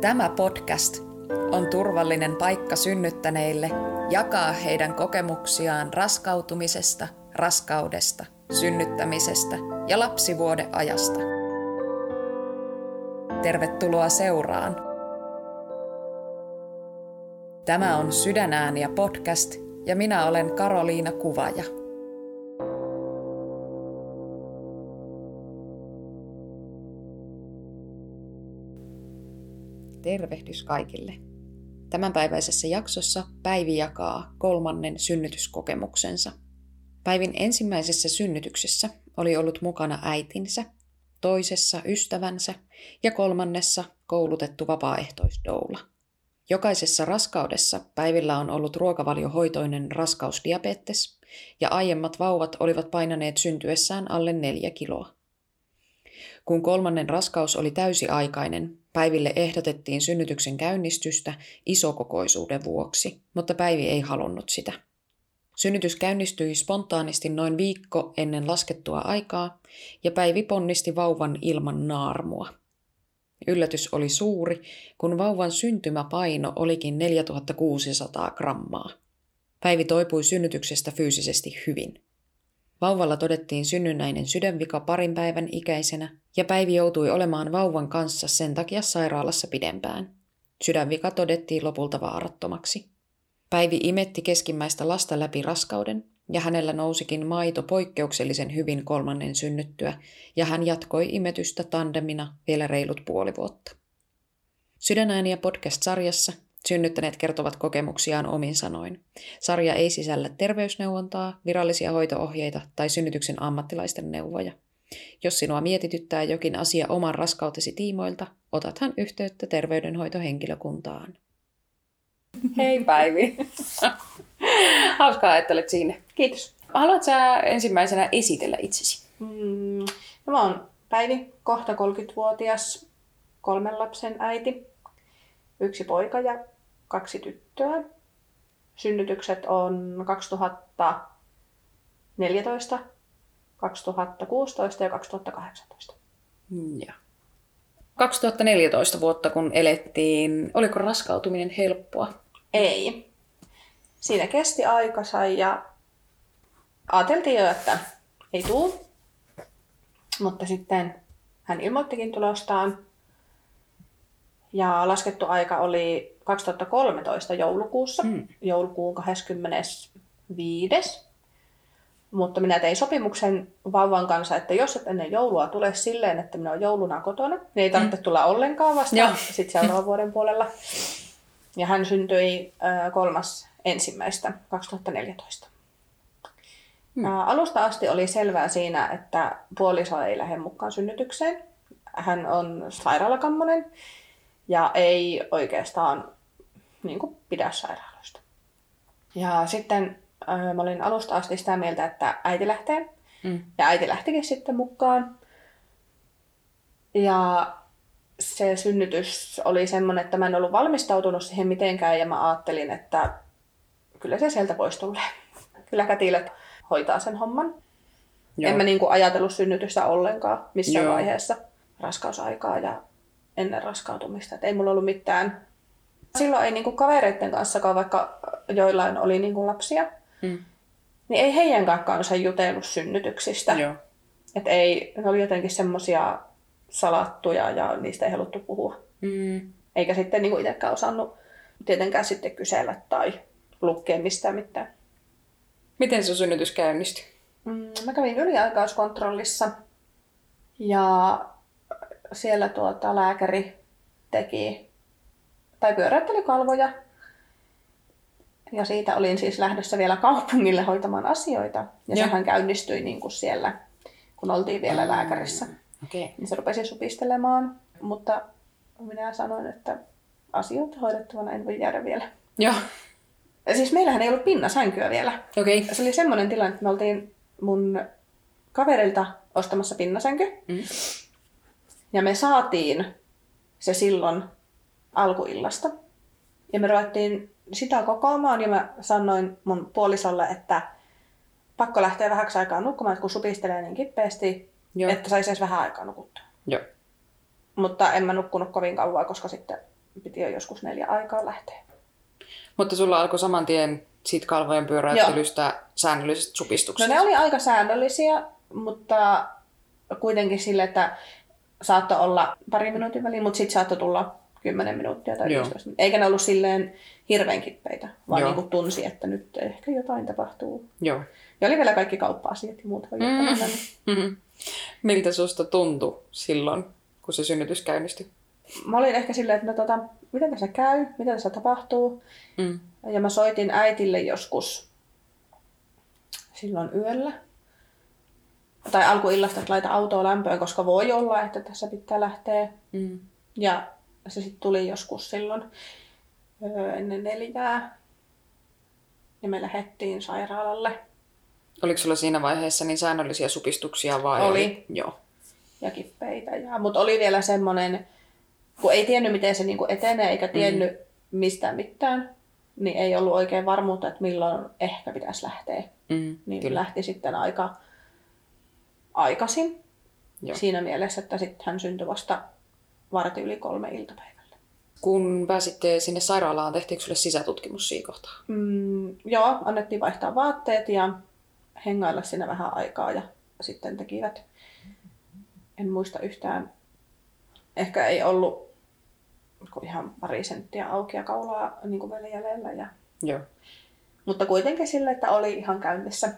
Tämä podcast on turvallinen paikka synnyttäneille jakaa heidän kokemuksiaan raskautumisesta, raskaudesta, synnyttämisestä ja lapsivuodeajasta. Tervetuloa seuraan. Tämä on Sydänääniä podcast ja minä olen Karoliina Kuvaja. Tervehdys kaikille. Tämänpäiväisessä jaksossa Päivi jakaa kolmannen synnytyskokemuksensa. Päivin ensimmäisessä synnytyksessä oli ollut mukana äitinsä, toisessa ystävänsä ja kolmannessa koulutettu vapaaehtoisdoula. Jokaisessa raskaudessa Päivillä on ollut ruokavaliohoitoinen raskausdiabetes ja aiemmat vauvat olivat painaneet syntyessään alle neljä kiloa. Kun kolmannen raskaus oli täysiaikainen, Päiville ehdotettiin synnytyksen käynnistystä isokokoisuuden vuoksi, mutta Päivi ei halunnut sitä. Synnytys käynnistyi spontaanisti noin viikko ennen laskettua aikaa, ja Päivi ponnisti vauvan ilman naarmua. Yllätys oli suuri, kun vauvan syntymäpaino olikin 4600 grammaa. Päivi toipui synnytyksestä fyysisesti hyvin. Vauvalla todettiin synnynnäinen sydänvika parin päivän ikäisenä ja Päivi joutui olemaan vauvan kanssa sen takia sairaalassa pidempään. Sydänvika todettiin lopulta vaarattomaksi. Päivi imetti keskimmäistä lasta läpi raskauden ja hänellä nousikin maito poikkeuksellisen hyvin kolmannen synnyttyä ja hän jatkoi imetystä tandemina vielä reilut puoli vuotta. Sydänääniä podcast-sarjassa Synnyttäneet kertovat kokemuksiaan omin sanoin. Sarja ei sisällä terveysneuvontaa, virallisia hoitoohjeita tai synnytyksen ammattilaisten neuvoja. Jos sinua mietityttää jokin asia oman raskautesi tiimoilta, otathan yhteyttä terveydenhoitohenkilökuntaan. Hei Päivi. Hauskaa, että olet siinä. Kiitos. Haluatko sä ensimmäisenä esitellä itsesi? Mm, no mä oon Päivi, kohta 30-vuotias, kolmen lapsen äiti, yksi poika ja kaksi tyttöä. Synnytykset on 2014, 2016 ja 2018. Ja. 2014 vuotta kun elettiin, oliko raskautuminen helppoa? Ei. Siinä kesti aikansa ja ajateltiin jo, että ei tuu. Mutta sitten hän ilmoittikin tulostaan. Ja laskettu aika oli 2013 joulukuussa, mm. joulukuun 25. Mutta minä tein sopimuksen vauvan kanssa, että jos et ennen joulua tule silleen, että minä olen jouluna kotona, niin ei tarvitse mm. tulla ollenkaan vasta sitten seuraavan vuoden puolella. Ja hän syntyi kolmas ensimmäistä 2014. Hmm. Alusta asti oli selvää siinä, että puoliso ei lähde mukaan synnytykseen. Hän on sairaalakammonen ja ei oikeastaan niin kuin pidä sairaaloista. Ja sitten äh, mä olin alusta asti sitä mieltä, että äiti lähtee. Mm. Ja äiti lähtikin sitten mukaan. Ja se synnytys oli semmoinen, että mä en ollut valmistautunut siihen mitenkään ja mä ajattelin, että kyllä se sieltä pois tulee. Kyllä kätilöt hoitaa sen homman. Joo. En mä niin kuin ajatellut synnytystä ollenkaan missään Joo. vaiheessa raskausaikaa ja ennen raskautumista. Et ei mulla ollut mitään Silloin ei niinku kavereiden kanssa, vaikka joillain oli niinku lapsia, mm. niin ei heidän kanssa jutellut synnytyksistä. Joo. Et ei, ne oli jotenkin semmoisia salattuja ja niistä ei haluttu puhua. Mm. Eikä sitten niinku itsekään osannut tietenkään sitten kysellä tai lukea mistään mitään. Miten se synnytys käynnistyi? Mm, mä kävin yliaikauskontrollissa ja siellä tuota, lääkäri teki tai pyöräytteli kalvoja. Ja siitä olin siis lähdössä vielä kaupungille hoitamaan asioita. Ja Joo. sehän käynnistyi niin kuin siellä, kun oltiin vielä mm. lääkärissä. Okay. Niin se rupesi supistelemaan. Mutta minä sanoin, että asioita hoidettavana en voi jäädä vielä. Joo. Ja siis meillähän ei ollut pinnasänkyä vielä. Okay. Se oli semmoinen tilanne, että me oltiin mun kaverilta ostamassa pinnasänky. Mm. Ja me saatiin se silloin alkuillasta. Ja me ruvettiin sitä kokoamaan ja mä sanoin mun puolisolle, että pakko lähteä vähäksi aikaa nukkumaan, että kun supistelee niin kipeästi, Joo. että saisi edes vähän aikaa nukuttua. Joo. Mutta en mä nukkunut kovin kauan, koska sitten piti jo joskus neljä aikaa lähteä. Mutta sulla alkoi saman tien siitä kalvojen pyöräyttelystä säännölliset No supistukset. ne oli aika säännöllisiä, mutta kuitenkin sille, että saattoi olla pari minuutin väliin, mutta sitten saattoi tulla 10 minuuttia tai Joo. 15 minuuttia. Eikä ne ollut silleen hirveän kippeitä, vaan Joo. niin kuin tunsi, että nyt ehkä jotain tapahtuu. Joo. Ja oli vielä kaikki kauppa-asiat ja muut. Mm. Mhm. Miltä susta tuntui silloin, kun se synnytys käynnistyi? Mä olin ehkä silleen, että no tota, miten tässä käy, mitä tässä tapahtuu. Mm. Ja mä soitin äitille joskus silloin yöllä. Tai alkuillasta, että laita autoa lämpöön, koska voi olla, että tässä pitää lähteä. Mm. Ja se sitten tuli joskus silloin öö, ennen neljää. Ja me lähdettiin sairaalalle Oliko sulla siinä vaiheessa niin säännöllisiä supistuksia vai? Oli. Joo. ja kippeitä. Ja, mutta oli vielä semmoinen, kun ei tiennyt miten se niinku etenee eikä tiennyt mm. mistään mitään, niin ei ollut oikein varmuutta, että milloin ehkä pitäisi lähteä. Mm. Niin Kyllä. lähti sitten aika aikaisin. Joo. Siinä mielessä, että sitten hän syntyi vasta varti yli kolme iltapäivällä. Kun pääsitte sinne sairaalaan, tehtiinkö sulle sisätutkimus siinä kohtaa? Mm, joo, annettiin vaihtaa vaatteet ja hengailla siinä vähän aikaa ja sitten tekivät, en muista yhtään, ehkä ei ollut ihan pari senttiä aukia kaulaa niin kuin vielä jäljellä. Ja, Joo. mutta kuitenkin sille, että oli ihan käynnissä.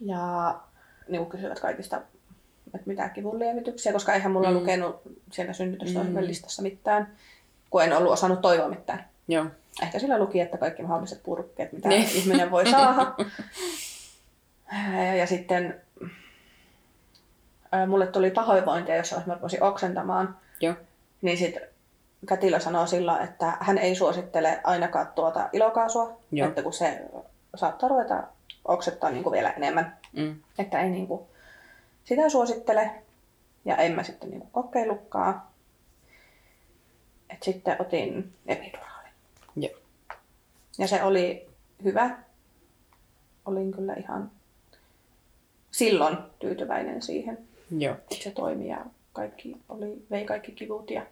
Ja niin kysyvät kaikista, että mitä kivunlievityksiä, koska eihän mulla Mm. lukenut siellä synnytystoimen Mm. listassa mitään, kun en ollut osannut toivoa mitään. Joo. Ehkä sillä luki, että kaikki mahdolliset purkkeet, mitä Niin. ihminen voi saada. ja sitten ää, mulle tuli pahoinvointia, jos mä rupesin oksentamaan. Joo. Niin sitten kätilö sanoo sillä, että hän ei suosittele ainakaan tuota ilokaasua, Joo. että kun se saattaa ruveta oksettaa niin kuin vielä enemmän. Mm. Että ei niin kuin sitä suosittele. Ja en mä sitten niin kuin kokeillutkaan. Et sitten otin epiduraalin. Joo. Ja se oli hyvä. Olin kyllä ihan silloin tyytyväinen siihen, Joo. että se toimi ja kaikki oli, vei kaikki kivut. Ja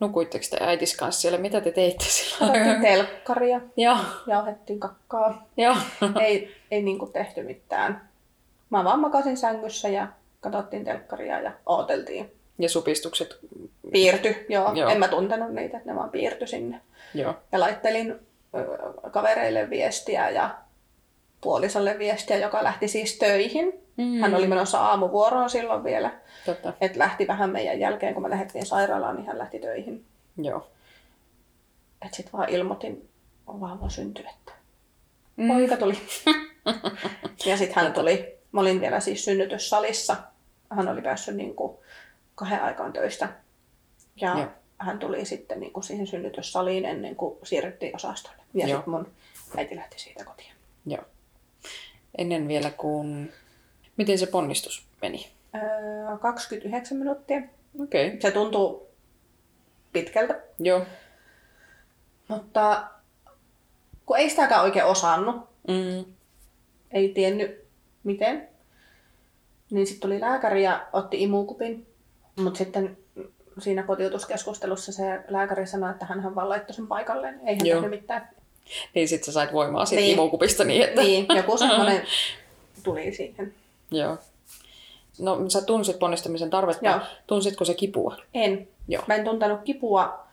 Nukuitteko te äitis kanssa siellä? Mitä te teitte silloin? katsottiin telkkaria, Joo. jauhettiin kakkaa. Joo. ei, ei niinku tehty mitään. Mä vaan makasin sängyssä ja katsottiin telkkaria ja ooteltiin. Ja supistukset? Piirty, joo. Joo. En mä tuntenut niitä, että ne vaan piirty sinne. Joo. Ja laittelin kavereille viestiä ja puolisolle viestiä, joka lähti siis töihin. Mm. Hän oli menossa aamuvuoroon silloin vielä. Totta. Et lähti vähän meidän jälkeen, kun me lähdettiin sairaalaan, niin hän lähti töihin. Joo. Et sit vaan ilmoitin, on vauva synty, että Mm. poika tuli. ja sitten hän tuli, mä olin vielä siis synnytyssalissa. Hän oli päässyt niin kuin kahden aikaan töistä. Ja Joo. hän tuli sitten niin kuin siihen synnytyssaliin ennen kuin siirryttiin osastolle. Ja sitten mun äiti lähti siitä kotiin. Joo. Ennen vielä kun... Miten se ponnistus meni? Öö, 29 minuuttia. Okei. Okay. Se tuntuu pitkältä, Joo. mutta kun ei sitäkään oikein osannut, Mm. ei tiennyt miten, niin sitten tuli lääkäri ja otti imukupin. Mutta sitten siinä kotiutuskeskustelussa se lääkäri sanoi, että hän vaan laittoi sen paikalleen. Ei hän tehnyt mitään. Niin sit sä sait voimaa siitä Niin. imukupista niin, että... Niin, joku semmoinen tuli siihen. Joo. No sä tunsit ponnistamisen tarvetta. Joo. Tunsitko se kipua? En. Joo. Mä en tuntenut kipua,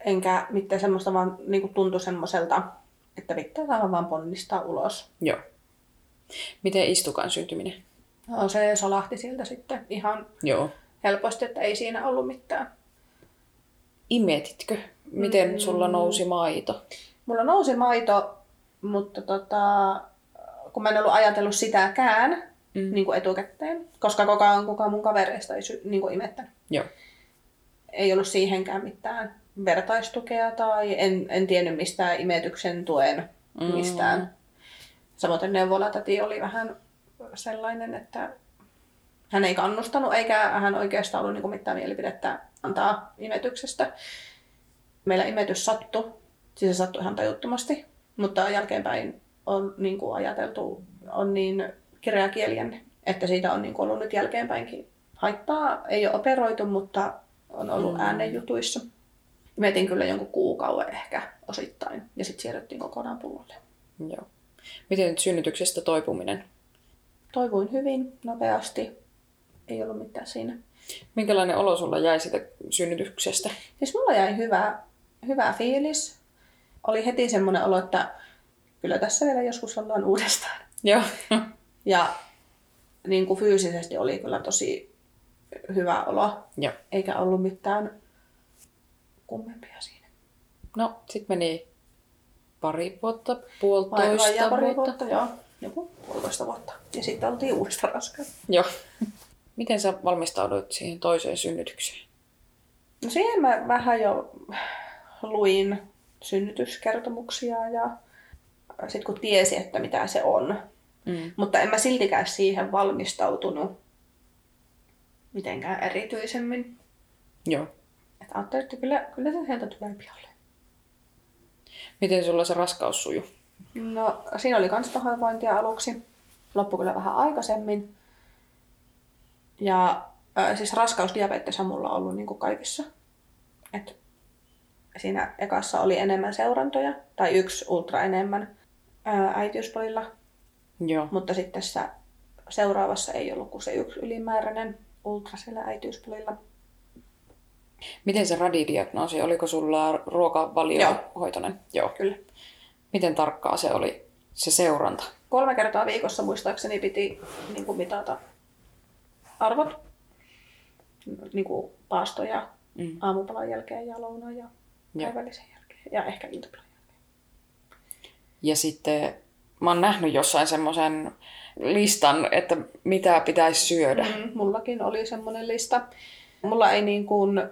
enkä mitään semmoista, vaan niin tuntui semmoiselta, että pitää saada vaan ponnistaa ulos. Joo. Miten istukan syntyminen? No, se solahti sieltä sitten ihan Joo. helposti, että ei siinä ollut mitään. Imetitkö? Miten Mm. sulla nousi maito? Mulla nousi maito, mutta tota, kun mä en ollut ajatellut sitäkään Mm. niin kuin etukäteen, koska kukaan, kukaan mun kavereista ei sy- niin kuin imettänyt. Joo. Ei ollut siihenkään mitään vertaistukea tai en, en tiennyt mistään imetyksen tuen Mm. mistään. Samoin neuvolatäti oli vähän sellainen, että hän ei kannustanut eikä hän oikeastaan ollut niin mitään mielipidettä antaa imetyksestä. Meillä imetys sattui, siis se sattui ihan tajuttomasti, mutta jälkeenpäin on niin kuin ajateltu, on niin kirjakielinen, että siitä on niin kuin ollut nyt jälkeenpäinkin haittaa. Ei ole operoitu, mutta on ollut mm. äänenjutuissa. Mietin kyllä jonkun kuukauden ehkä osittain ja sitten siirryttiin kokonaan pullolle. Joo. Miten nyt synnytyksestä toipuminen? Toivuin hyvin, nopeasti. Ei ollut mitään siinä. Minkälainen olo sulla jäi siitä synnytyksestä? Siis mulla jäi hyvä, hyvä fiilis. Oli heti semmoinen olo, että kyllä tässä vielä joskus ollaan uudestaan. Joo. Ja niin kuin fyysisesti oli kyllä tosi hyvä olo. Joo. Eikä ollut mitään kummempia siinä. No, sitten meni pari vuotta, Vai, puolitoista vai pari vuotta. vuotta, joo. Joku puolitoista vuotta. Ja sitten oltiin uudestaan raskaana. Joo. Miten sä valmistauduit siihen toiseen synnytykseen? No siihen mä vähän jo luin synnytyskertomuksia ja sitten kun tiesi, että mitä se on. Mm. Mutta en mä siltikään siihen valmistautunut mitenkään erityisemmin. Joo. Että ajattelin, että kyllä, kyllä se sieltä tulee pialle. Miten sulla se raskaus sujuu? No, siinä oli kans pahoinvointia aluksi. Loppu kyllä vähän aikaisemmin. Ja äh, siis raskausdiabetes on mulla ollut niin kuin kaikissa. Et siinä ekassa oli enemmän seurantoja, tai yksi ultra enemmän ää, äitiyspolilla, Joo. mutta sitten tässä seuraavassa ei ollut kuin se yksi ylimääräinen ultra siellä äitiyspolilla. Miten se radidiagnoosi, oliko sulla ruokavaliohoitoinen? Joo. Kyllä. Miten tarkkaa se oli, se seuranta? Kolme kertaa viikossa muistaakseni piti niin kuin mitata arvot, niin kuin paastoja Mm. aamupalan jälkeen ja lounaan ja Joo. päivällisen jälkeen ja ehkä iltapalan jälkeen. Ja sitten mä oon nähnyt jossain semmoisen listan, että mitä pitäisi syödä. Mm, mullakin oli semmoinen lista. Mulla ei niin kuin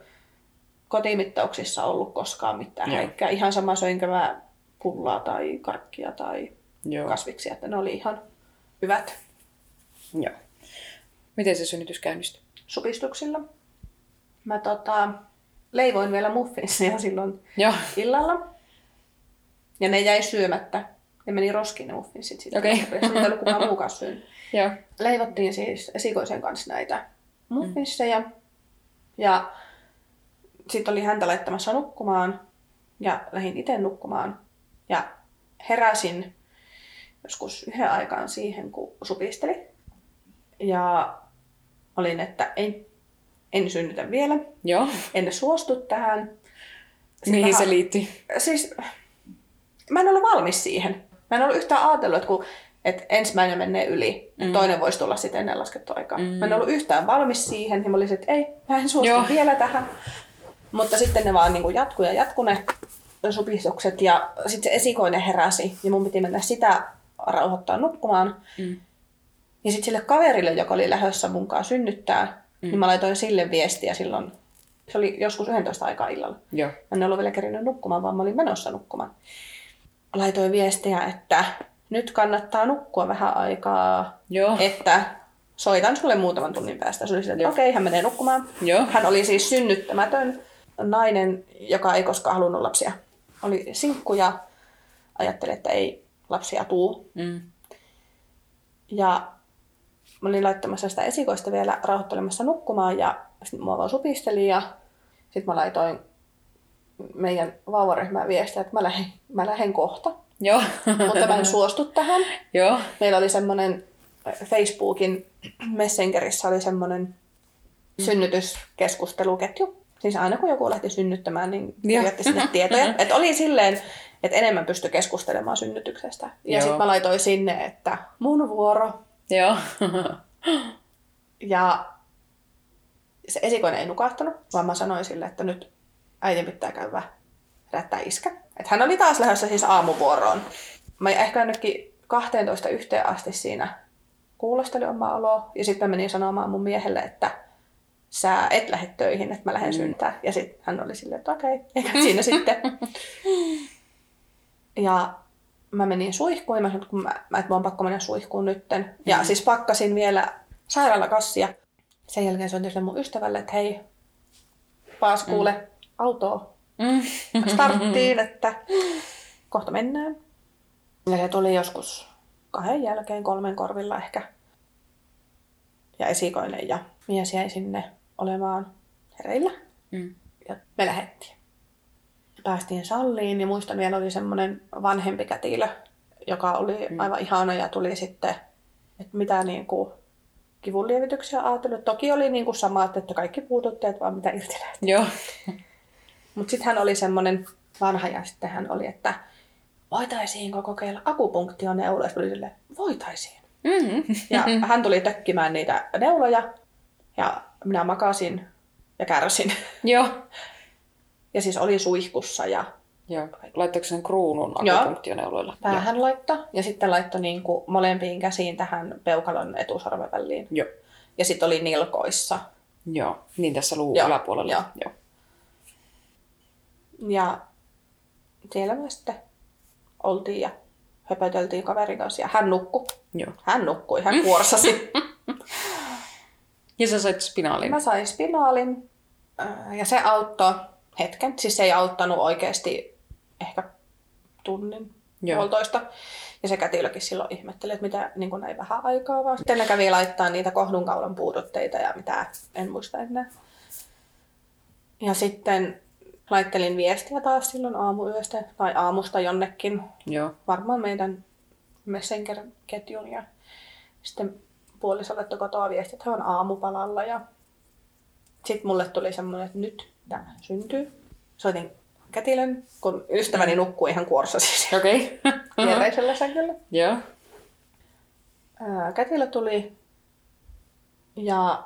kotimittauksissa ollut koskaan mitään Joo. häikkää. Ihan sama söinkö mä pullaa tai karkkia tai Joo. kasviksia, että ne oli ihan hyvät Joo. Miten se synnytys käynnistyi? supistuksilla. Mä tota, leivoin vielä muffinsia silloin Joo. illalla. Ja ne jäi syömättä. Ne meni roskiin ne muffinsit sitten. Okei. Niitä ei ollut kukaan muukaan syönyt. Joo. leivottiin siis esikoisen kanssa näitä muffinsseja. Ja sitten oli häntä laittamassa nukkumaan. Ja lähdin itse nukkumaan. Ja heräsin joskus yhden aikaan siihen, kun supisteli. Ja olin, että en, en synnytä vielä. Joo. En suostu tähän. Sitten Mihin vähän- se liitti? siis mä en ollut valmis siihen. Mä en ollut yhtään ajatellut, että, kun, että ensimmäinen menee yli, mm. toinen voisi tulla sitten ennen laskettua aikaa. Mm. Mä en ollut yhtään valmis siihen ja mä olisin, että ei, mä en suostu Joo. vielä tähän. Mutta sitten ne vaan niin jatku ja jatku ne supistukset ja sitten se esikoinen heräsi ja mun piti mennä sitä rauhoittaa nukkumaan. Mm. Ja sitten sille kaverille, joka oli lähdössä mun kanssa synnyttää, mm. niin mä laitoin sille viestiä silloin, se oli joskus 11 aikaa illalla. Joo. Mä en ollut vielä kerinyt nukkumaan, vaan mä olin menossa nukkumaan. Laitoin viestiä, että nyt kannattaa nukkua vähän aikaa, Joo. että soitan sulle muutaman tunnin päästä. Se oli silleen, että okei, hän menee nukkumaan. Joo. Hän oli siis synnyttämätön nainen, joka ei koskaan halunnut lapsia. Oli sinkku ja ajatteli, että ei lapsia tuu. Mm. Ja mä olin laittamassa sitä esikoista vielä rauhoittelemassa nukkumaan ja sitten mua vaan supisteli ja sitten mä laitoin meidän vauvaryhmään viestiä, että mä lähden, mä lähden kohta. Joo. Mutta mä en suostu tähän. Joo. Meillä oli semmoinen Facebookin Messengerissä oli semmoinen synnytyskeskusteluketju. Siis aina kun joku lähti synnyttämään, niin kirjoitti sinne tietoja. Et oli silleen, että enemmän pystyi keskustelemaan synnytyksestä. Ja sitten mä laitoin sinne, että mun vuoro. Joo. Ja se esikoinen ei nukahtanut, vaan mä sanoin sille, että nyt äitin pitää käydä herättää iskä. Et hän oli taas lähdössä siis aamuvuoroon. Mä ehkä ainakin 12 yhteen asti siinä kuulostelin omaa oloa. Ja sitten mä menin sanomaan mun miehelle, että sä et lähde töihin, että mä lähden mm. syntää. Ja sitten hän oli silleen, että okei, eikä siinä sitten. Ja mä menin suihkuun ja mä sanoin, että, kun mä, että mä oon pakko mennä suihkuun nytten. Ja siis pakkasin vielä sairaalakassia. Sen jälkeen soitin sille mun ystävälle, että hei, paas kuule mm. Autoa Mm. starttiin, että kohta mennään. Ja se tuli joskus kahden jälkeen, kolmen korvilla ehkä. Ja esikoinen ja mies jäi sinne olemaan hereillä. Mm. Ja me lähdettiin. Päästiin salliin ja muistan vielä oli semmoinen vanhempi kätilö, joka oli mm. aivan ihana ja tuli sitten, että mitä niin kuin kivunlievityksiä ajatellut. Toki oli niin kuin sama, että kaikki puututteet vaan mitä irti lähti. Joo. Mutta sitten hän oli semmoinen vanha ja sitten hän oli, että voitaisiinko kokeilla akupunktioneuloja? Tuli sille, voitaisiin. Mm. Ja hän tuli tökkimään niitä neuloja ja minä makasin ja kärsin. Joo. Ja siis oli suihkussa ja Joo. Laittoiko sen kruunun akupunktioneuloilla? päähän laittoi. Ja sitten laittoi niin kuin molempiin käsiin tähän peukalon etusormen väliin. Joo. Ja sitten oli nilkoissa. Joo. Niin tässä luu Joo. yläpuolella. Joo. Joo. Ja siellä me sitten oltiin ja höpöteltiin kaverin kanssa. Ja hän nukkui. Joo. Hän nukkui, hän kuorsasi. Ja sä sait spinaalin. Mä sain spinaalin ää, ja se auttoi hetken. Siis se ei auttanut oikeasti ehkä tunnin, Joo. puolitoista. Ja se kätilökin silloin ihmetteli, että mitä niin kuin näin vähän aikaa vaan. Sitten ne kävi laittaa niitä kohdunkaulan puudutteita ja mitä, en muista enää. Ja sitten laittelin viestiä taas silloin aamuyöstä tai aamusta jonnekin, Joo. varmaan meidän Messenger-ketjun. Ja sitten puolisolle kotoa viesti, että hän on aamupalalla. Ja sitten mulle tuli semmoinen, että nyt tämä syntyy. Soitin kätilön, kun ystäväni nukkui ihan kuorsasi Okei. Okay. viereisellä sängyllä. Joo. Ää, kätilö tuli ja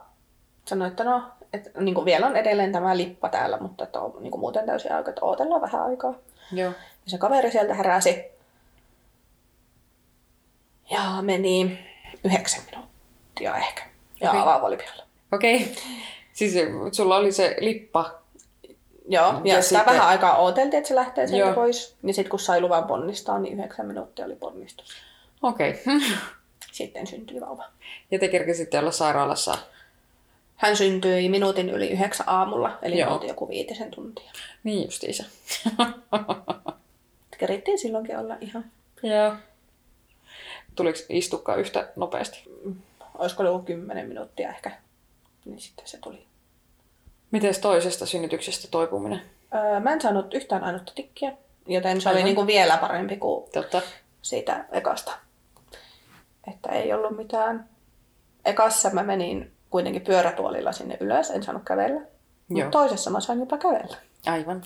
sanoi, että no, että niin kuin vielä on edelleen tämä lippa täällä, mutta että on niin kuin muuten täysin aika, että odotellaan vähän aikaa. Joo. Ja se kaveri sieltä heräsi. Ja meni yhdeksän minuuttia ehkä. Ja okay. vauva oli pihalla. Okei. Okay. Siis sulla oli se lippa. Joo, ja, Ja sitä sitten- vähän aikaa odoteltiin, että se lähtee sieltä Joo. pois. Niin sitten kun sai luvan ponnistaa, niin yhdeksän minuuttia oli ponnistus. Okei. Okay. Sitten syntyi vauva. Ja te kerkesitte olla sairaalassa. Hän syntyi minuutin yli yhdeksän aamulla, eli Joo. oltiin joku viitisen tuntia. Niin justiinsa. Kerittiin silloinkin olla ihan, Joo. Tuliko istukkaa yhtä nopeasti? olisiko ollut kymmenen minuuttia ehkä, niin sitten se tuli. Miten toisesta synnytyksestä toipuminen? Öö, mä en saanut yhtään ainutta tikkiä, joten se oli Aivan. niin kuin vielä parempi kuin Totta. siitä ekasta. Että ei ollut mitään. Ekassa mä menin kuitenkin pyörätuolilla sinne ylös, en saanut kävellä. Mutta toisessa mä sain jopa kävellä. Aivan.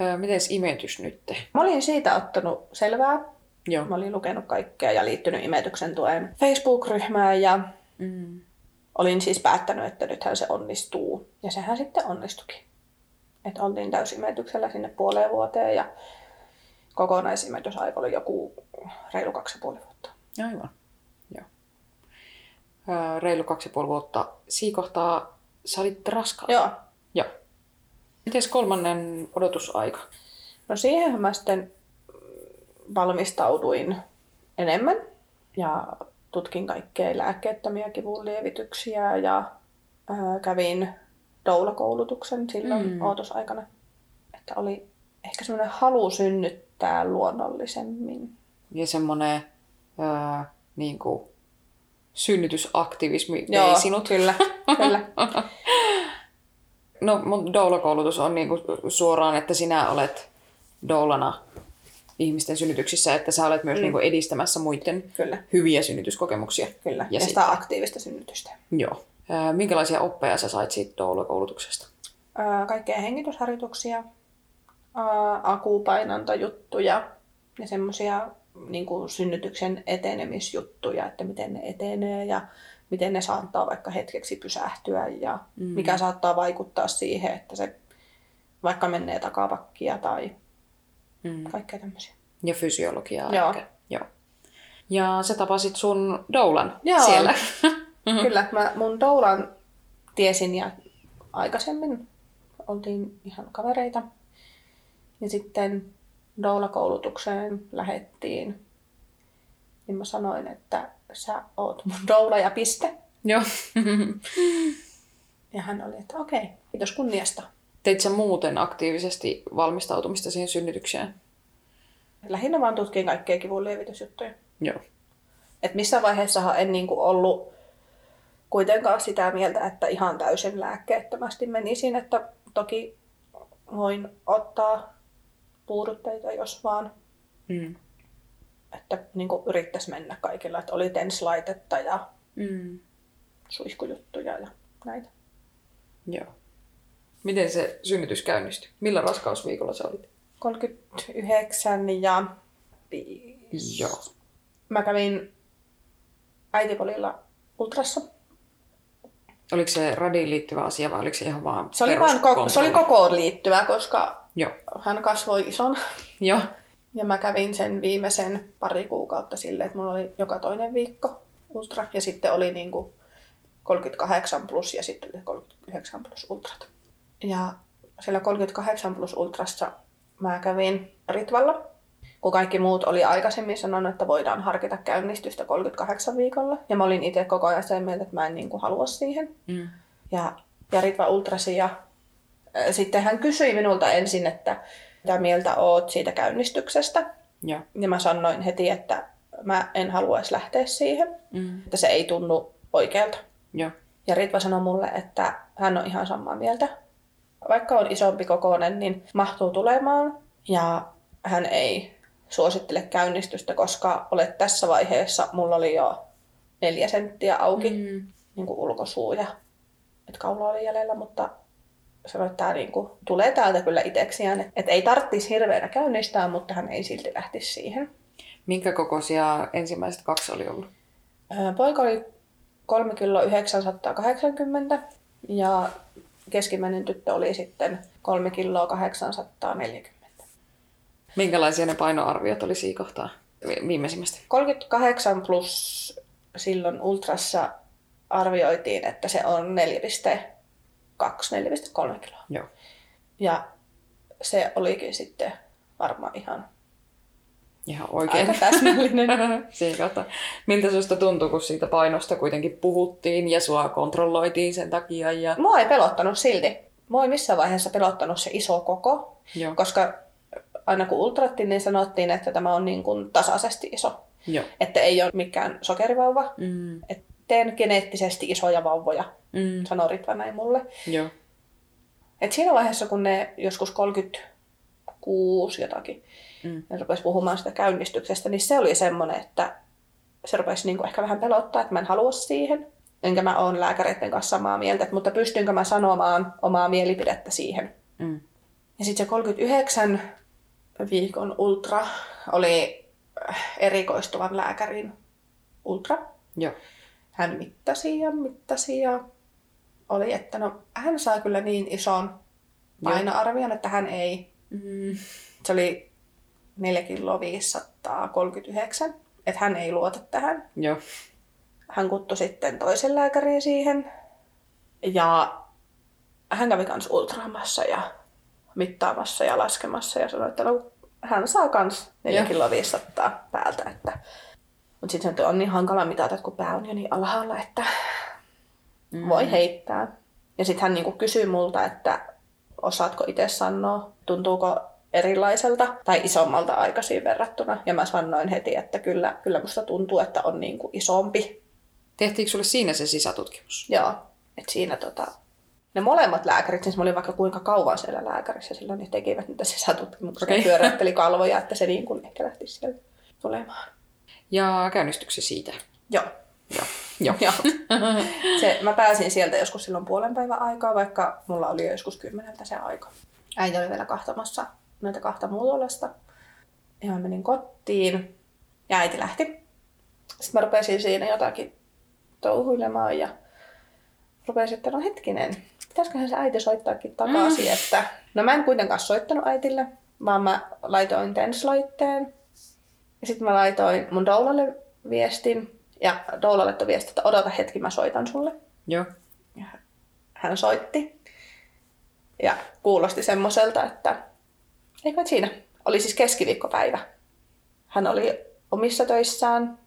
Öö, mites imetys nyt? Mä olin siitä ottanut selvää. Joo. Mä olin lukenut kaikkea ja liittynyt imetyksen tuen Facebook-ryhmään ja Mm. olin siis päättänyt, että nythän se onnistuu. Ja sehän sitten onnistukin. Että oltiin täysimetyksellä sinne puoleen vuoteen ja kokonaisimetysaika oli joku reilu kaksi ja puoli vuotta. Aivan. Öö, reilu kaksi ja puoli vuotta. Siinä kohtaa sä olit raskaana. Joo. Joo. Mites kolmannen odotusaika? No siihen mä sitten valmistauduin enemmän ja tutkin kaikkea lääkkeettömiä kivunlievityksiä ja ää, kävin doula-koulutuksen silloin Mm. ootusaikana. Että oli ehkä semmoinen halu synnyttää luonnollisemmin. Ja semmonen öö, niin kuin, synnytysaktivismi vei sinut. kyllä, kyllä. No, mun doula-koulutus on niinku suoraan, että sinä olet doulana ihmisten synnytyksissä, että sä olet myös mm. niinku edistämässä muiden Kyllä. hyviä synnytyskokemuksia. Kyllä, ja, Ja ja sitten- sitä aktiivista synnytystä. Joo. Minkälaisia oppeja sä sait siitä doula-koulutuksesta? Kaikkea hengitysharjoituksia, akupainantajuttuja ja semmoisia niin synnytyksen etenemisjuttuja, että miten ne etenee ja miten ne saattaa vaikka hetkeksi pysähtyä ja mm. mikä saattaa vaikuttaa siihen, että se vaikka menee takapakkia tai Mm. kaikkea tämmöisiä. Ja fysiologiaa. Joo. ehkä. Joo. Ja sä tapasit sun doulan Joo. siellä. Kyllä, mä mun doulan tiesin ja aikaisemmin oltiin ihan kavereita. Ja sitten doula-koulutukseen lähettiin. Niin mä sanoin, että sä oot mun doula ja piste. Joo. Ja hän oli, että okei, kiitos kunniasta. Teit sä muuten aktiivisesti valmistautumista siihen synnytykseen? Lähinnä vaan tutkin kaikkia kivunlievitysjuttuja. Joo. Et missään vaiheessahan en niinku ollut kuitenkaan sitä mieltä, että ihan täysin lääkkeettömästi menisin, että toki voin ottaa puudutteita, jos vaan. Mm. Että niin yrittäisi mennä kaikilla, että oli tenslaitetta ja Mm. suihkujuttuja ja näitä. Joo. Miten se synnytys käynnistyi? Millä raskausviikolla sä olit? 39 ja 5. Joo. Mä kävin äitipolilla ultrassa. Oliko se radiin liittyvä asia vai oliko se ihan vaan Se oli, vaan koko, se oli kokoon liittyvä, koska Joo. hän kasvoi ison. Joo. Ja mä kävin sen viimeisen pari kuukautta silleen, että mulla oli joka toinen viikko ultra. Ja sitten oli niin kuin 38 plus ja sitten oli 39 plus ultrat. Ja siellä 38 plus ultrassa mä kävin Ritvalla, kun kaikki muut oli aikaisemmin sanonut, että voidaan harkita käynnistystä 38 viikolla. Ja mä olin itse koko ajan sen mieltä, että mä en niin kuin halua siihen. Mm. Ja, ja Ritva ultrasi ja sitten hän kysyi minulta ensin, että mitä mieltä oot siitä käynnistyksestä. Joo. Ja mä sanoin heti, että mä en haluaisi lähteä siihen, Mm. että se ei tunnu oikealta. Joo. Ja Ritva sanoi mulle, että hän on ihan samaa mieltä. Vaikka on isompi kokoinen, niin mahtuu tulemaan. Ja hän ei suosittele käynnistystä, koska olet tässä vaiheessa, mulla oli jo neljä senttiä auki, mm. Mm. niin kuin ulkosuu ja että kaula oli jäljellä, mutta sanoi, että tämä niin kuin, tulee täältä kyllä itseksiään. Että ei tarvitsisi hirveänä käynnistää, mutta hän ei silti lähtisi siihen. Minkä kokoisia ensimmäiset kaksi oli ollut? Poika oli 3 kiloa 980 ja keskimmäinen tyttö oli sitten 3 kiloa 840. Minkälaisia ne painoarviot oli siinä kohtaa vi- viimeisimmästä? 38 plus silloin ultrassa arvioitiin, että se on 4,2-4,3 kiloa. Joo. Ja se olikin sitten varmaan ihan Ihan oikein. aika täsmällinen. Siinä kautta. Miltä susta tuntui, kun siitä painosta kuitenkin puhuttiin ja sua kontrolloitiin sen takia? Ja... Mua ei pelottanut silti. Mua ei missään vaiheessa pelottanut se iso koko, Joo. koska aina kun ultrattiin, niin sanottiin, että tämä on niin kuin tasaisesti iso. Joo. Että ei ole mikään sokerivauva. Mm. Et teen geneettisesti isoja vauvoja, Mm. sanoi Ritva näin mulle. Joo. Et siinä vaiheessa, kun ne joskus 36 jotakin, Mm. ne rupesi puhumaan sitä käynnistyksestä, niin se oli semmoinen, että se rupesi niinku ehkä vähän pelottaa, että mä en halua siihen. Enkä mä oon lääkäreiden kanssa samaa mieltä, että, mutta pystynkö mä sanomaan omaa mielipidettä siihen. Mm. Ja sitten se 39 viikon ultra oli äh, erikoistuvan lääkärin ultra. Joo. Hän mittasi ja mittasi ja oli, että no hän saa kyllä niin ison painoarvion, että hän ei. Mm. Se oli 4 kiloa 539, että hän ei luota tähän. Joo. Hän kutsui sitten toisen lääkärin siihen ja hän kävi kans ultraamassa ja mittaamassa ja laskemassa ja sanoi, että no, hän saa kans 4 Joo. kiloa 500 päältä. Että... Mutta sitten se on niin hankala mitata, että kun pää on jo niin alhaalla, että Mm. voi heittää. Ja sitten hän niinku kysyi multa, että osaatko itse sanoa, tuntuuko erilaiselta tai isommalta aikaisin verrattuna. Ja mä sanoin heti, että kyllä, kyllä musta tuntuu, että on niinku isompi. Tehtiinkö sulle siinä se sisätutkimus? Joo, että siinä tota, ne molemmat lääkärit, siis mä olin vaikka kuinka kauan siellä lääkärissä, silloin ne tekivät niitä sisätutkimuksia okay. ja pyöräytteli kalvoja, että se niin kuin ehkä lähtisi sieltä tulemaan. Ja käynnistyksen siitä? Joo. Joo. Joo. Joo. Se, mä pääsin sieltä joskus silloin puolen päivän aikaa, vaikka mulla oli jo joskus kymmeneltä se aika. Äiti oli vielä kahtamassa noita kahta muutolasta. Ja mä menin kotiin ja äiti lähti. Sitten mä rupesin siinä jotakin touhuilemaan ja rupesin, että no hetkinen, pitäisiköhän se äiti soittaakin takaisin, mm. että no mä en kuitenkaan soittanut äitille, vaan mä laitoin TENS-laitteen. Ja sitten mä laitoin mun doulalle viestin ja doulalle toi viesti, että odota hetki, mä soitan sulle. Joo. Ja hän soitti. Ja kuulosti semmoiselta, että eikö et siinä. Oli siis keskiviikkopäivä. Hän oli omissa töissään,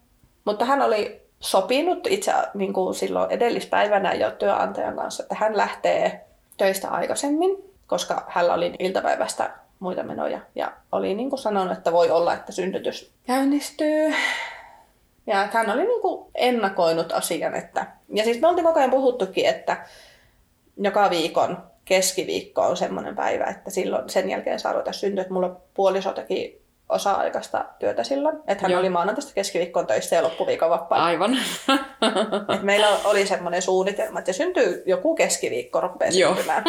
mutta hän oli sopinut itse niin kuin silloin edellispäivänä jo työnantajan kanssa, että hän lähtee töistä aikaisemmin, koska hänellä oli iltapäivästä muita menoja. Ja oli niin kuin sanonut, että voi olla, että synnytys käynnistyy. Ja että hän oli niin kuin ennakoinut asian. Että... Ja siis me oltiin koko ajan puhuttukin, että joka viikon keskiviikko on semmoinen päivä, että silloin sen jälkeen saa ruveta syntyä. Että mulla puoliso teki osa-aikaista työtä silloin. Että hän Joo. oli maanantaista keskiviikkoon töissä ja loppuviikon vapaana. Aivan. Et meillä oli semmoinen suunnitelma, että syntyy joku keskiviikko, rupeaa Joo. syntymään.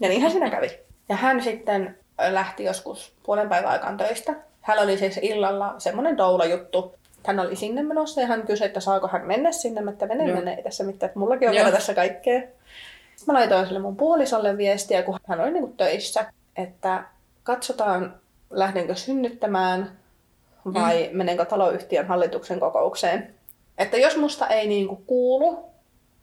Ja niinhän siinä kävi. Ja hän sitten lähti joskus puolen päivän aikaan töistä. Hän oli siis illalla semmoinen doula-juttu. Hän oli sinne menossa ja hän kysyi, että saako hän mennä sinne. Mä että mene, Joo. mene, ei tässä mitään. Että mullakin on Joo. vielä tässä kaikkea. Mä laitoin sille mun puolisolle viestiä, kun hän oli niinku töissä, että katsotaan lähdenkö synnyttämään vai mm. menenkö taloyhtiön hallituksen kokoukseen. Että jos musta ei niinku kuulu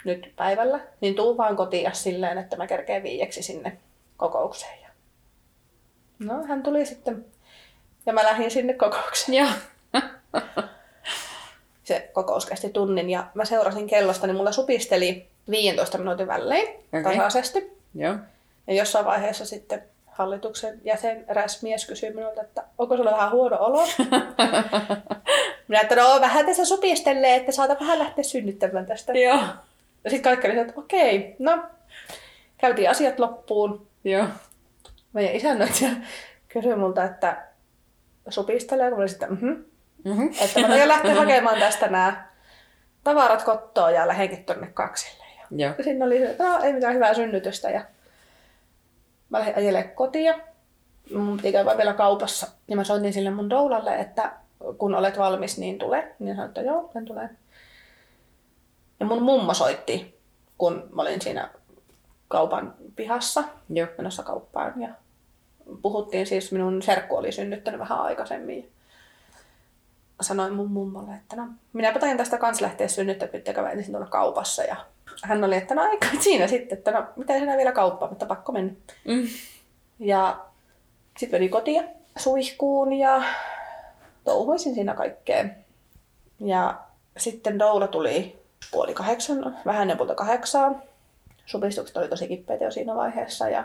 nyt päivällä, niin tuu vaan kotiin silleen, että mä kerkeen viieksi sinne kokoukseen. No, hän tuli sitten ja mä lähdin sinne kokoukseen. Joo. Se kokous kesti tunnin ja mä seurasin kellosta, niin mulla supisteli 15 minuutin välein Okei. tasaisesti. Joo. Ja jossain vaiheessa sitten hallituksen jäsen, eräs mies kysyi minulta, että onko sulla vähän huono olo? Minä, että no vähän tässä supistelee, että saata vähän lähteä synnyttämään tästä. Joo. Ja sitten kaikki oli että okei, no käytiin asiat loppuun. Joo. Meidän isännöitsijä kysyi multa, että supistelee, kun mä olin sitten, mhm. Mm-hmm. Että mä aion lähteä hakemaan tästä nämä tavarat kottoon ja lähdenkin tonne kaksille. Ja Joo. siinä oli se, että no, ei mitään hyvää synnytystä. Ja mä lähdin ajelemaan kotia. Mun piti käydä vielä kaupassa. Ja mä soitin sille mun doulalle, että kun olet valmis, niin tule. Niin hän sanoi, että joo, en tule. Ja mun mummo soitti, kun mä olin siinä kaupan pihassa Joo. menossa kauppaan. Ja puhuttiin siis, minun serkku oli synnyttänyt vähän aikaisemmin. Sanoin mun mummolle, että no, minäpä tain tästä kans lähteä synnyttämään, ensin tuolla kaupassa. Ja hän oli, että no aika siinä sitten, että no mitä sinä vielä kauppaan, mutta pakko mennä. Mm. Ja sitten menin kotiin suihkuun ja touhuisin siinä kaikkea. Ja sitten doula tuli puoli kahdeksan, vähän ennen puolta kahdeksaan. Supistukset oli tosi kippeitä jo siinä vaiheessa ja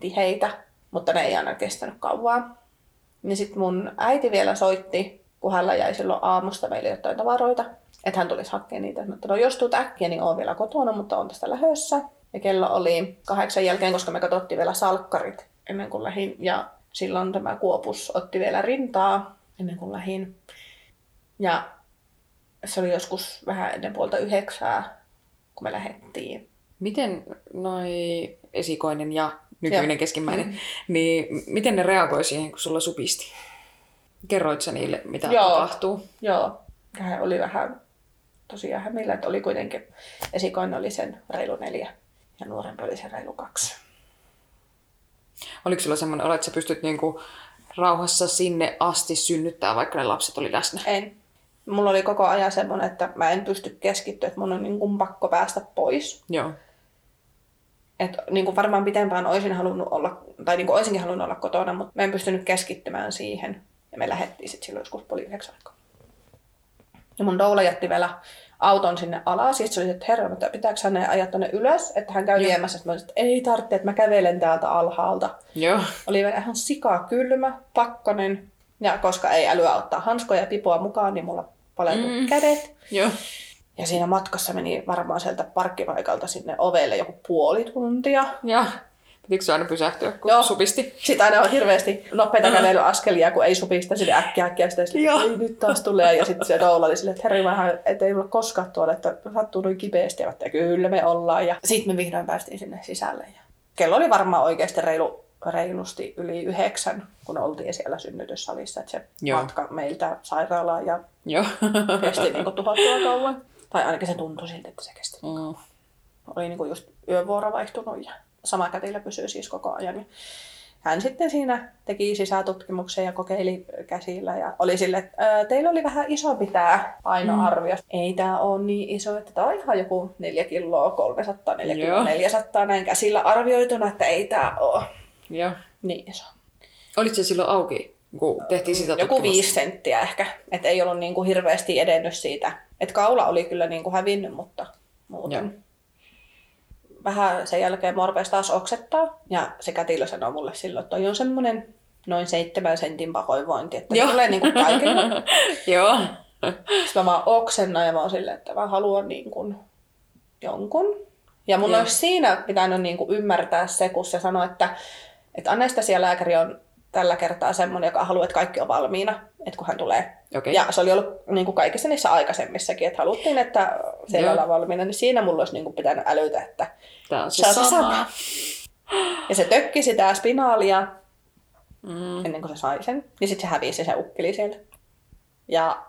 tiheitä, mutta ne ei aina kestänyt kauan. Niin sitten mun äiti vielä soitti, kun hänellä jäi silloin aamusta meille jotain tavaroita, että hän tulisi hakemaan niitä. Mä sanoin, no jos tuut äkkiä, niin oon vielä kotona, mutta on tästä lähössä. Ja kello oli kahdeksan jälkeen, koska me katsottiin vielä salkkarit ennen kuin lähin. Ja silloin tämä kuopus otti vielä rintaa ennen kuin lähin. Ja se oli joskus vähän ennen puolta yhdeksää, kun me lähdettiin. Miten noi esikoinen ja nykyinen Joo. keskimmäinen, Mm. niin miten ne reagoi siihen, kun sulla supisti? Kerroit sä niille, mitä Joo. tapahtuu? Joo, hän oli vähän tosiaan hämillä, että oli kuitenkin, esikoinen oli sen reilu neljä ja nuorempi oli sen reilu kaksi. Oliko sulla semmoinen että sä pystyt niinku rauhassa sinne asti synnyttää, vaikka ne lapset oli läsnä? En. Mulla oli koko ajan semmoinen, että mä en pysty keskittyä, että mun on niin kuin pakko päästä pois. Joo. Et niin kuin varmaan pitempään olisin halunnut olla, tai niin kuin olisinkin halunnut olla kotona, mutta mä en pystynyt keskittymään siihen. Ja me lähdettiin sitten silloin joskus puoli yhdeksän aikaa. Ja mun doula jätti vielä auton sinne alas. Sitten se oli, että herra, mutta pitääkö hänen ajaa tonne ylös, että hän käy viemässä. Mä olisin, että ei tarvitse, että mä kävelen täältä alhaalta. Joo. Oli vielä ihan sika kylmä, pakkanen. Ja koska ei älyä ottaa hanskoja ja pipoa mukaan, niin mulla paleltu Mm. kädet. Joo. Ja siinä matkassa meni varmaan sieltä parkkipaikalta sinne ovelle joku puoli tuntia. Ja pitikö se aina pysähtyä, kun Joo. supisti? Sitten aina on hirveästi nopeita kävelyaskelia, kun ei supista sille äkkiä äkkiä. Sitten sille, Joo. ei nyt taas tulee. Ja sitten se doula oli silleen, että herri vähän, että ei mulla koskaan tuolla, että sattuu noin kipeästi. Ja että kyllä me ollaan. Ja sitten me vihdoin päästiin sinne sisälle. Ja kello oli varmaan oikeasti reilu, reilusti yli yhdeksän, kun oltiin siellä synnytyssalissa. Että se Joo. matka meiltä sairaalaan ja Joo. kesti niin tuhottua kauan. Tai ainakin se tuntui siltä, että se kesti. Mm. Oli niin kuin just yövuoro vaihtunut ja sama kätilö pysyy siis koko ajan. Ja hän sitten siinä teki sisätutkimuksen ja kokeili käsillä ja oli sille, että "Ää, teillä oli vähän isompi tämä painoarvio. Mm. Ei tämä ole niin iso, että tämä on ihan joku 4 kiloa, 300, 4 Joo. kiloa, 400 näin käsillä arvioituna, että ei tämä ole Joo. niin iso. Olit se silloin auki, kun tehtiin sitä Joku tutkimusta? viisi senttiä ehkä, että ei ollut niin kuin hirveästi edennyt siitä. Että kaula oli kyllä niin kuin hävinnyt, mutta muuten. Joo. Vähän sen jälkeen morpes taas oksettaa ja se kätilö sanoi mulle silloin, että toi on semmoinen noin seitsemän sentin pahoinvointi, että Joo. tulee niin kuin kaikille. Joo. Sitten mä vaan oksennan ja mä oon silleen, että mä haluan niin kuin jonkun. Ja mun Joo. olisi siinä pitänyt niin kuin ymmärtää se, kun se sanoi, että, että anestesialääkäri on tällä kertaa semmoinen, joka haluaa, että kaikki on valmiina, että kun hän tulee. Okei. Ja se oli ollut niin kuin kaikissa niissä aikaisemmissakin, että haluttiin, että siellä ollaan valmiina, niin siinä mulla olisi niin kuin pitänyt älytä, että Tää on se, Se sama. sama. Ja se tökki sitä spinaalia Mm. ennen kuin se sai sen. Niin sitten se hävisi se ukkeli sieltä. Ja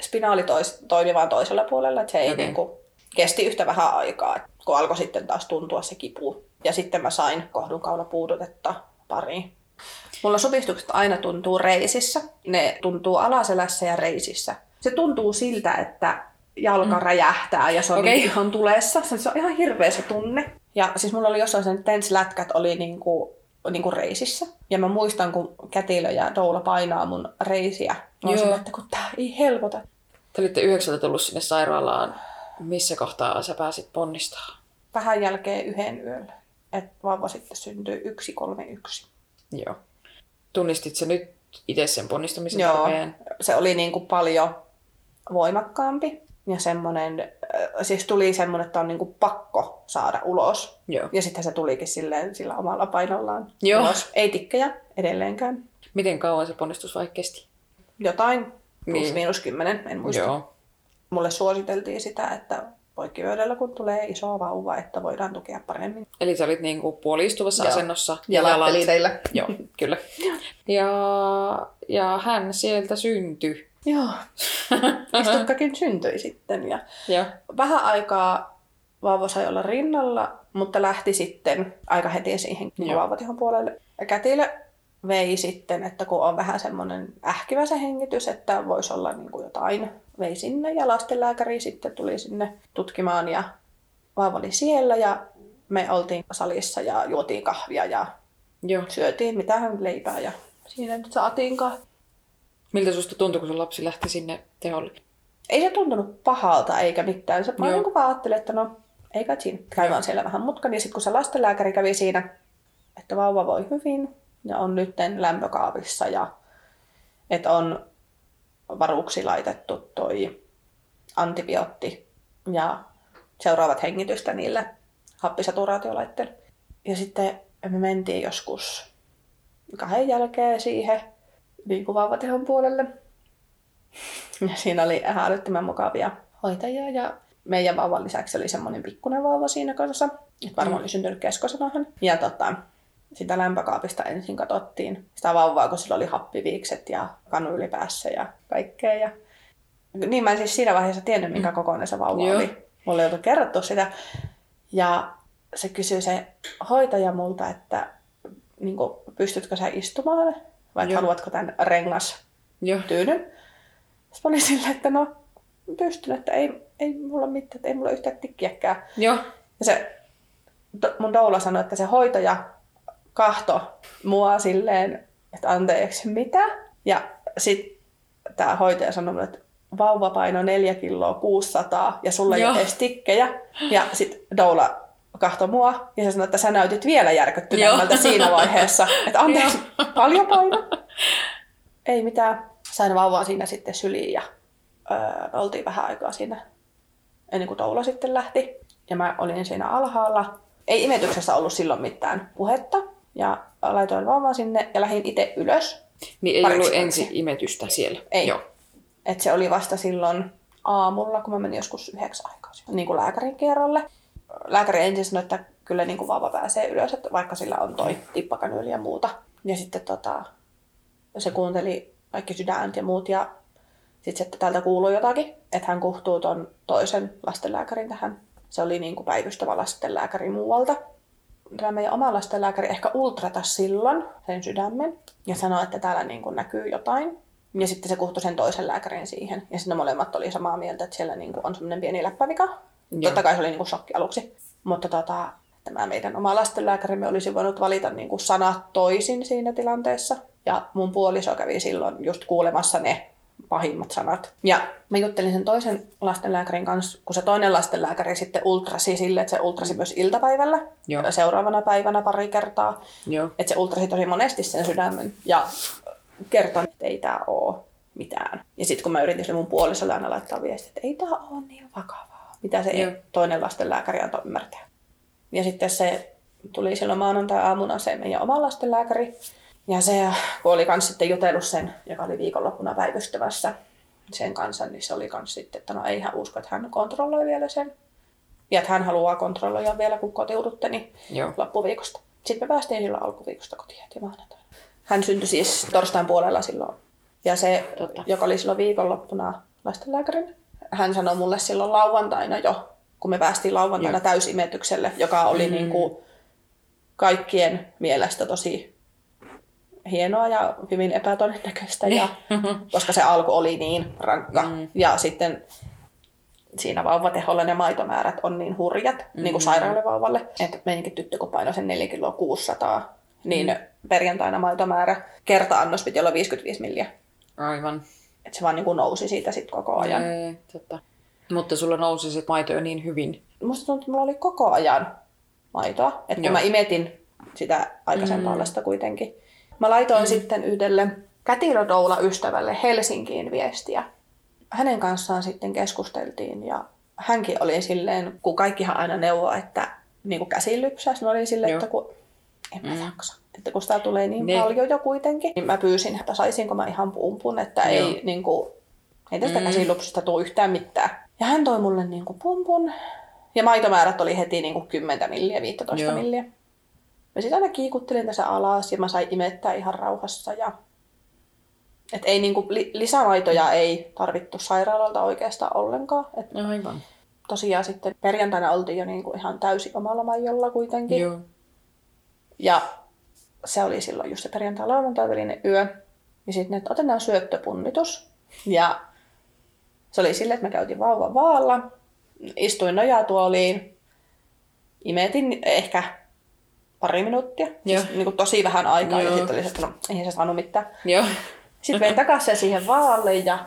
spinaali tois, toimi vaan toisella puolella, että se ei okay. niinku, kesti yhtä vähän aikaa, kun alkoi sitten taas tuntua se kipu. Ja sitten mä sain kohdunkaulapuudutetta pariin. Mulla supistukset aina tuntuu reisissä. Ne tuntuu alaselässä ja reisissä. Se tuntuu siltä, että jalka mm. räjähtää ja se on okay. ihan tulessa. Se on ihan hirveä se tunne. Ja siis mulla oli jossain sen tenslätkät oli niinku, niinku reisissä. Ja mä muistan, kun kätilö ja doula painaa mun reisiä. Mä silleen, että kun tää ei helpota. Te olitte yhdeksältä tullut sinne sairaalaan. Missä kohtaa sä pääsit ponnistamaan? Vähän jälkeen yhden yöllä. Että vauva sitten syntyy 131. Joo. Tunnistit sä nyt itse sen ponnistamisen Joo, tarpeen? se oli niin kuin paljon voimakkaampi. Ja semmoinen, äh, siis tuli semmoinen, että on niin kuin pakko saada ulos. Joo. Ja sitten se tulikin silleen, sillä omalla painollaan Joo. ulos. Ei tikkejä edelleenkään. Miten kauan se ponnistusvaihe kesti? Jotain plus Niin. miinus kymmenen, en muista. Joo. Mulle suositeltiin sitä, että poikkivyödellä kun tulee iso vauva, että voidaan tukea paremmin. Eli sä olit niinku puoliistuvassa Joo. asennossa. Ja teillä. Joo, kyllä. Ja, ja hän sieltä syntyi. Joo. Istukkakin syntyi sitten. Ja Joo. vähän aikaa vauva sai olla rinnalla, mutta lähti sitten aika heti siihen niin vauvatihon puolelle. Ja kätilö vei sitten, että kun on vähän semmoinen ähkivä se hengitys, että voisi olla niin kuin jotain, vei sinne ja lastenlääkäri sitten tuli sinne tutkimaan ja vauva oli siellä ja me oltiin salissa ja juotiin kahvia ja Joo. syötiin mitähän leipää ja siinä nyt saatiinkaan. Miltä susta tuntui, kun sun lapsi lähti sinne teholle? Ei se tuntunut pahalta eikä mitään. Se vaan Joo. niin vaan ajatteli, että no ei kai siinä. Käydään siellä vähän mutkan. Ja sitten kun se lastenlääkäri kävi siinä, että vauva voi hyvin ja on nyt lämpökaapissa ja että on varuksi laitettu toi antibiootti ja seuraavat hengitystä niille happisaturaatiolaitteille. Ja sitten me mentiin joskus kahden jälkeen siihen niin puolelle. Ja siinä oli älyttömän mukavia hoitajia ja meidän vauvan lisäksi oli semmoinen pikkuinen vauva siinä kanssa. Että varmaan oli syntynyt keskosanahan. Ja tota, sitä lämpökaapista ensin katsottiin sitä vauvaa, kun sillä oli happiviikset ja kanu ylipäässä ja kaikkea. Ja... Niin mä en siis siinä vaiheessa tiennyt, minkä kokoinen se vauva Joo. oli. Mulle ei oltu kerrottu sitä. Ja se kysyi se hoitaja multa, että niin kuin, pystytkö sä istumaan vai Joo. haluatko tämän rengas tyynyn. Sitten mä olin silleen, että no pystyn, että ei, ei mulla mitään, että ei mulla yhtään tikkiäkään. Joo. Ja se mun doula sanoi, että se hoitaja kahto mua silleen, että anteeksi, mitä? Ja sitten tämä hoitaja sanoi mulle, että vauva paino 4 kiloa 600 ja sulla ei ole edes tikkejä. Ja sitten doula kahto mua ja se sanoi, että sä näytit vielä järkyttyneemmältä siinä vaiheessa. Että anteeksi, paljon paino. Ei mitään. Sain vauvaa siinä sitten syliin ja öö, oltiin vähän aikaa siinä ennen kuin Toula sitten lähti. Ja mä olin siinä alhaalla. Ei imetyksessä ollut silloin mitään puhetta. Ja laitoin vauvan sinne ja lähdin itse ylös. Niin ei Pariksi ollut ensi imetystä siellä? Ei. Joo. Et se oli vasta silloin aamulla, kun mä menin joskus yhdeksän aikaa niin kuin lääkärin kierrolle. Lääkäri ensin sanoi, että kyllä niin kuin vauva pääsee ylös, että vaikka sillä on toi tippakanyyli ja muuta. Ja sitten tota, se kuunteli kaikki sydäntä ja muut ja sitten että täältä kuuluu jotakin, että hän kuhtuu ton toisen lastenlääkärin tähän. Se oli niin kuin päivystävä lastenlääkäri muualta. Tämä meidän oma lastenlääkäri ehkä ultrata silloin sen sydämen ja sanoi, että täällä niin kuin näkyy jotain. Ja sitten se kuhtui sen toisen lääkärin siihen. Ja sitten molemmat oli samaa mieltä, että siellä niin kuin on semmoinen pieni läppävika. Joo. Totta kai se oli niin kuin shokki aluksi. Mutta tota, tämä meidän oma lastenlääkärimme olisi voinut valita niin kuin sanat toisin siinä tilanteessa. Ja mun puoliso kävi silloin just kuulemassa ne pahimmat sanat. Ja mä juttelin sen toisen lastenlääkärin kanssa, kun se toinen lastenlääkäri sitten ultrasi sille, että se ultrasi myös iltapäivällä Joo. seuraavana päivänä pari kertaa. Joo. Että se ultrasi tosi monesti sen sydämen ja kertoi, että ei tämä ole mitään. Ja sitten kun mä yritin sille mun puolisolle aina laittaa viestiä, että ei tämä ole niin vakavaa. Mitä se Joo. toinen lastenlääkäri antoi ymmärtää. Ja sitten se tuli silloin maanantai-aamuna se meidän oma lastenlääkäri. Ja se, kun oli kans sitten jutellut sen, joka oli viikonloppuna päivystävässä sen kanssa, niin se oli kans sitten, että no ei hän usko, että hän kontrolloi vielä sen. Ja että hän haluaa kontrolloida vielä, kun kotiudutte, niin Joo. loppuviikosta. Sitten me päästiin silloin alkuviikosta kotiin heti maanantaina. Hän syntyi siis torstain puolella silloin. Ja se, Totta. joka oli silloin viikonloppuna lastenlääkärin, hän sanoi mulle silloin lauantaina jo, kun me päästiin lauantaina Joo. täysimetykselle, joka oli mm. niin kuin kaikkien mielestä tosi hienoa ja hyvin epätodennäköistä, ja, koska se alku oli niin rankka. Mm. Ja sitten siinä vauvateholla ne maitomäärät on niin hurjat, mm. niin kuin sairaalle vauvalle, että meidänkin tyttö kun painoi sen 4 kiloa 600, niin mm. perjantaina maitomäärä kerta-annos piti olla 55 milliä. Aivan. Että se vaan niin kuin nousi siitä sitten koko ajan. Ei, totta. Mutta sulla nousi sit maito jo niin hyvin. Musta tuntuu, että mulla oli koko ajan maitoa. Että kun mä imetin sitä aikaisempaa mm. lasta kuitenkin. Mä laitoin mm. sitten yhdelle kätilödoula-ystävälle Helsinkiin viestiä. Hänen kanssaan sitten keskusteltiin ja hänkin oli silleen, kun kaikkihan aina neuvoo, että niin kuin käsin lypsäisi, niin oli silleen, Joo. että kun en mä jaksa. Että kun sitä tulee niin Niin. paljon jo kuitenkin, niin mä pyysin, että saisinko mä ihan pumpun, että Joo. ei, niin kuin, ei tästä mm. käsilupsista tule yhtään mitään. Ja hän toi mulle niin kuin pumpun. Ja maitomäärät oli heti niin kuin 10 milliä, 15 Joo. milliä. Ja sitten aina kiikuttelin tässä alas ja mä sain imettää ihan rauhassa. Ja... Et ei niin kuin, li- lisämaitoja ei tarvittu sairaalalta oikeastaan ollenkaan. Et Aivan. tosiaan sitten perjantaina oltiin jo niin kuin ihan täysin omalla maijolla kuitenkin. Joo. Ja se oli silloin just se perjantai lauantai välinen yö. Ja sitten, että otetaan syöttöpunnitus. Ja se oli silleen, että mä käytin vauvan vaalla, istuin nojatuoliin, imetin ehkä pari minuuttia, Joo. siis niin kuin tosi vähän aikaa, Joo. ja sitten oli se, että no, ei se saanut mitään. Joo. Sitten vein takaisin siihen vaalle, ja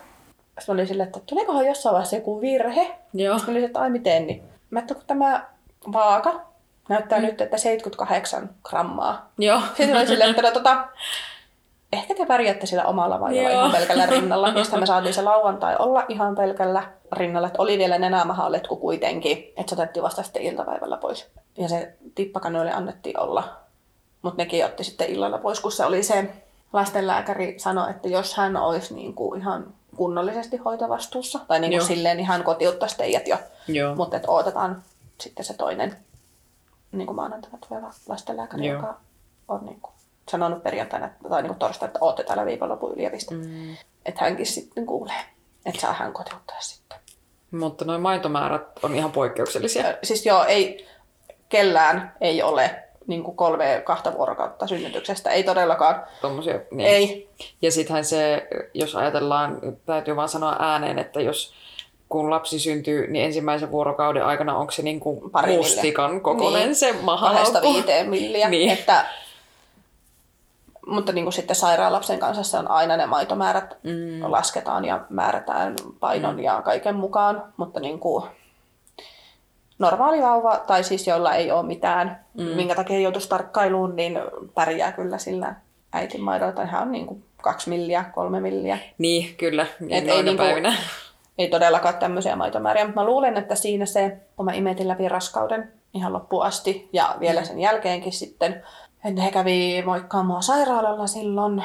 sitten oli silleen, että tulikohan jossain vaiheessa joku virhe. Joo. Sitten oli se, että ai miten niin. Mä että kun tämä vaaka näyttää mm. nyt, että 78 grammaa. Joo. Sitten oli silleen, että no, tota, ehkä te pärjäätte sillä omalla vaiheella Joo. ihan pelkällä rinnalla. Ja sitten me saatiin se lauantai olla ihan pelkällä rinnalla. Että oli vielä nenämahaletku kuitenkin, että se otettiin vasta sitten iltapäivällä pois. Ja se tippakanoille annettiin olla. Mutta nekin otti sitten illalla pois, kun se oli se lastenlääkäri sanoi, että jos hän olisi niin kuin ihan kunnollisesti hoitovastuussa, tai niin kuin Joo. silleen niin hän kotiuttaisi teidät jo, Joo. mutta että odotetaan sitten se toinen niin kuin maanantaina tuleva lastenlääkäri, Joo. joka on niin kuin sanonut perjantaina tai niin torstaina, että ootte täällä viikonlopun yliopisto. Mm. Että hänkin sitten kuulee, että saa hän kotiuttaa sitten. Mutta noin maitomäärät on ihan poikkeuksellisia. Siis joo, ei, kellään ei ole niin kuin kolme, kahta vuorokautta synnytyksestä. Ei todellakaan. Tommosia, niin. Ei. Ja sittenhän se, jos ajatellaan, täytyy vaan sanoa ääneen, että jos kun lapsi syntyy, niin ensimmäisen vuorokauden aikana onko se niin kuin mustikan kokoinen Niin. se Kahdesta mahalaukku. viiteen milliä. Niin. Että, mutta niin kuin sitten sairaalapsen kanssa se on aina ne maitomäärät mm. lasketaan ja määrätään painon mm. ja kaiken mukaan. Mutta niin kuin normaali vauva, tai siis jolla ei ole mitään, mm. minkä takia joutuisi tarkkailuun, niin pärjää kyllä sillä äitin maidolla. Hän on niin kuin kaksi milliä, kolme milliä. Niin, kyllä. Et Niin ei niinku- päivinä. Ei todellakaan tämmöisiä maitomääriä, mutta mä luulen, että siinä se, kun mä imetin läpi raskauden ihan loppuun asti ja vielä sen jälkeenkin sitten, he kävi moikkaamaan mua sairaalalla silloin,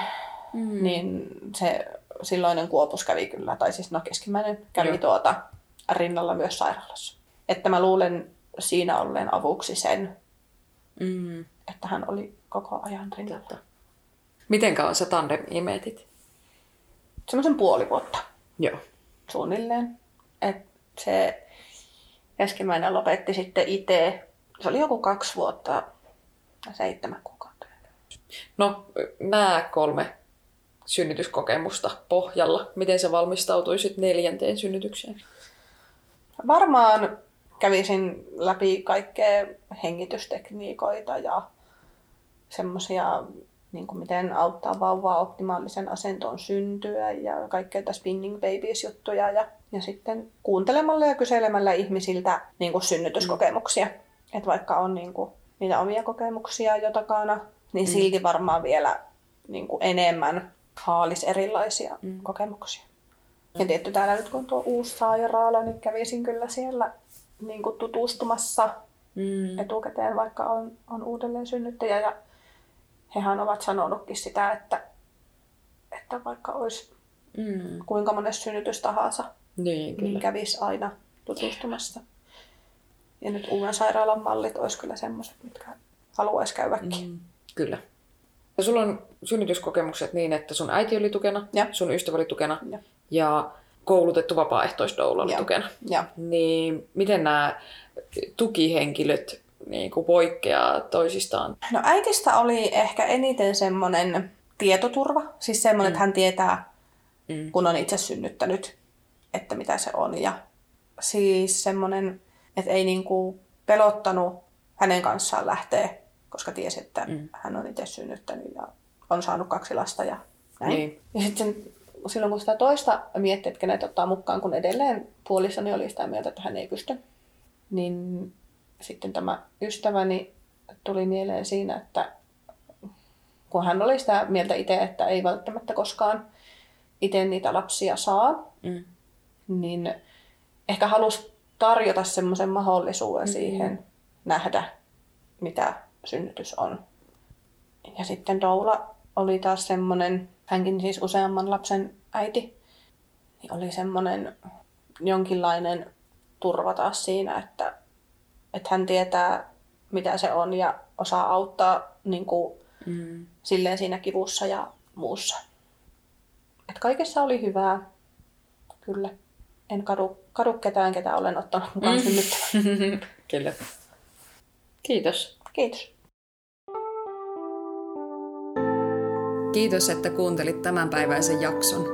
mm. niin se silloinen kuopus kävi kyllä, tai siis no keskimmäinen kävi Joo. tuota rinnalla myös sairaalassa. Että mä luulen siinä olleen avuksi sen, Mm. että hän oli koko ajan rinnalla. Totta. Miten kauan sä tandem imetit? Semmoisen puoli vuotta. Joo. suunnilleen. Et se keskimmäinen lopetti sitten itse. Se oli joku kaksi vuotta seitsemän kuukautta. No, nämä kolme synnytyskokemusta pohjalla. Miten sä valmistautuisit neljänteen synnytykseen? Varmaan kävisin läpi kaikkea hengitystekniikoita ja semmoisia, niin kuin miten auttaa vauvaa optimaalisen asentoon syntyä ja kaikkea spinning babies juttuja ja, ja sitten kuuntelemalla ja kyselemällä ihmisiltä niin kuin synnytyskokemuksia. Että vaikka on niin kuin, niitä omia kokemuksia jo takana, niin silti varmaan vielä niin kuin enemmän haalis erilaisia mm. kokemuksia. Ja tietty täällä nyt kun on tuo uusi sairaala, niin kävisin kyllä siellä niin kuin tutustumassa mm. etukäteen, vaikka on, on uudelleen synnyttäjä. Ja hehän ovat sanonutkin sitä, että, että vaikka olisi mm. kuinka monessa synnytys tahansa, niin, kyllä. niin kävisi aina tutustumassa. Ja nyt uuden sairaalan mallit olisi kyllä semmoiset, mitkä haluaisi käydäkin. Mm. Kyllä. Ja sulla on synnytyskokemukset niin, että sun äiti oli tukena, ja. sun ystävä oli tukena ja, ja koulutettu vapaaehtoisdoula oli ja. tukena. Ja. Niin miten nämä tukihenkilöt niin kuin poikkeaa toisistaan? No äitistä oli ehkä eniten semmoinen tietoturva. Siis semmoinen, mm. että hän tietää, mm. kun on itse synnyttänyt, että mitä se on. Ja siis semmoinen, että ei niinku pelottanut hänen kanssaan lähteä, koska tiesi, että mm. hän on itse synnyttänyt ja on saanut kaksi lasta ja näin. Niin. Ja sitten silloin kun sitä toista miettii, että kenet ottaa mukaan, kun edelleen puolisoni oli sitä mieltä, että hän ei pysty, niin sitten tämä ystäväni tuli mieleen siinä, että kun hän oli sitä mieltä itse, että ei välttämättä koskaan itse niitä lapsia saa, mm. niin ehkä halusi tarjota semmoisen mahdollisuuden mm. siihen nähdä, mitä synnytys on. Ja sitten Doula oli taas semmoinen, hänkin siis useamman lapsen äiti, niin oli semmoinen jonkinlainen turva taas siinä, että, että hän tietää, mitä se on ja osaa auttaa niin kuin, mm. silleen siinä kivussa ja muussa. Et kaikessa oli hyvää, kyllä. En kadu, kadu ketään, ketä olen ottanut mukaan mm. synnyttämään. kyllä. Kiitos. Kiitos. Kiitos, että kuuntelit tämänpäiväisen jakson.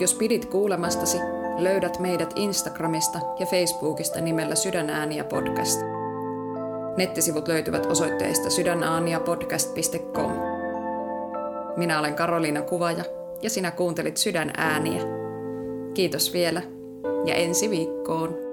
Jos pidit kuulemastasi, löydät meidät Instagramista ja Facebookista nimellä Sydänääniä podcast. Nettisivut löytyvät osoitteista sydänaaniapodcast.com. Minä olen Karoliina Kuvaja ja sinä kuuntelit Sydän ääniä. Kiitos vielä ja ensi viikkoon.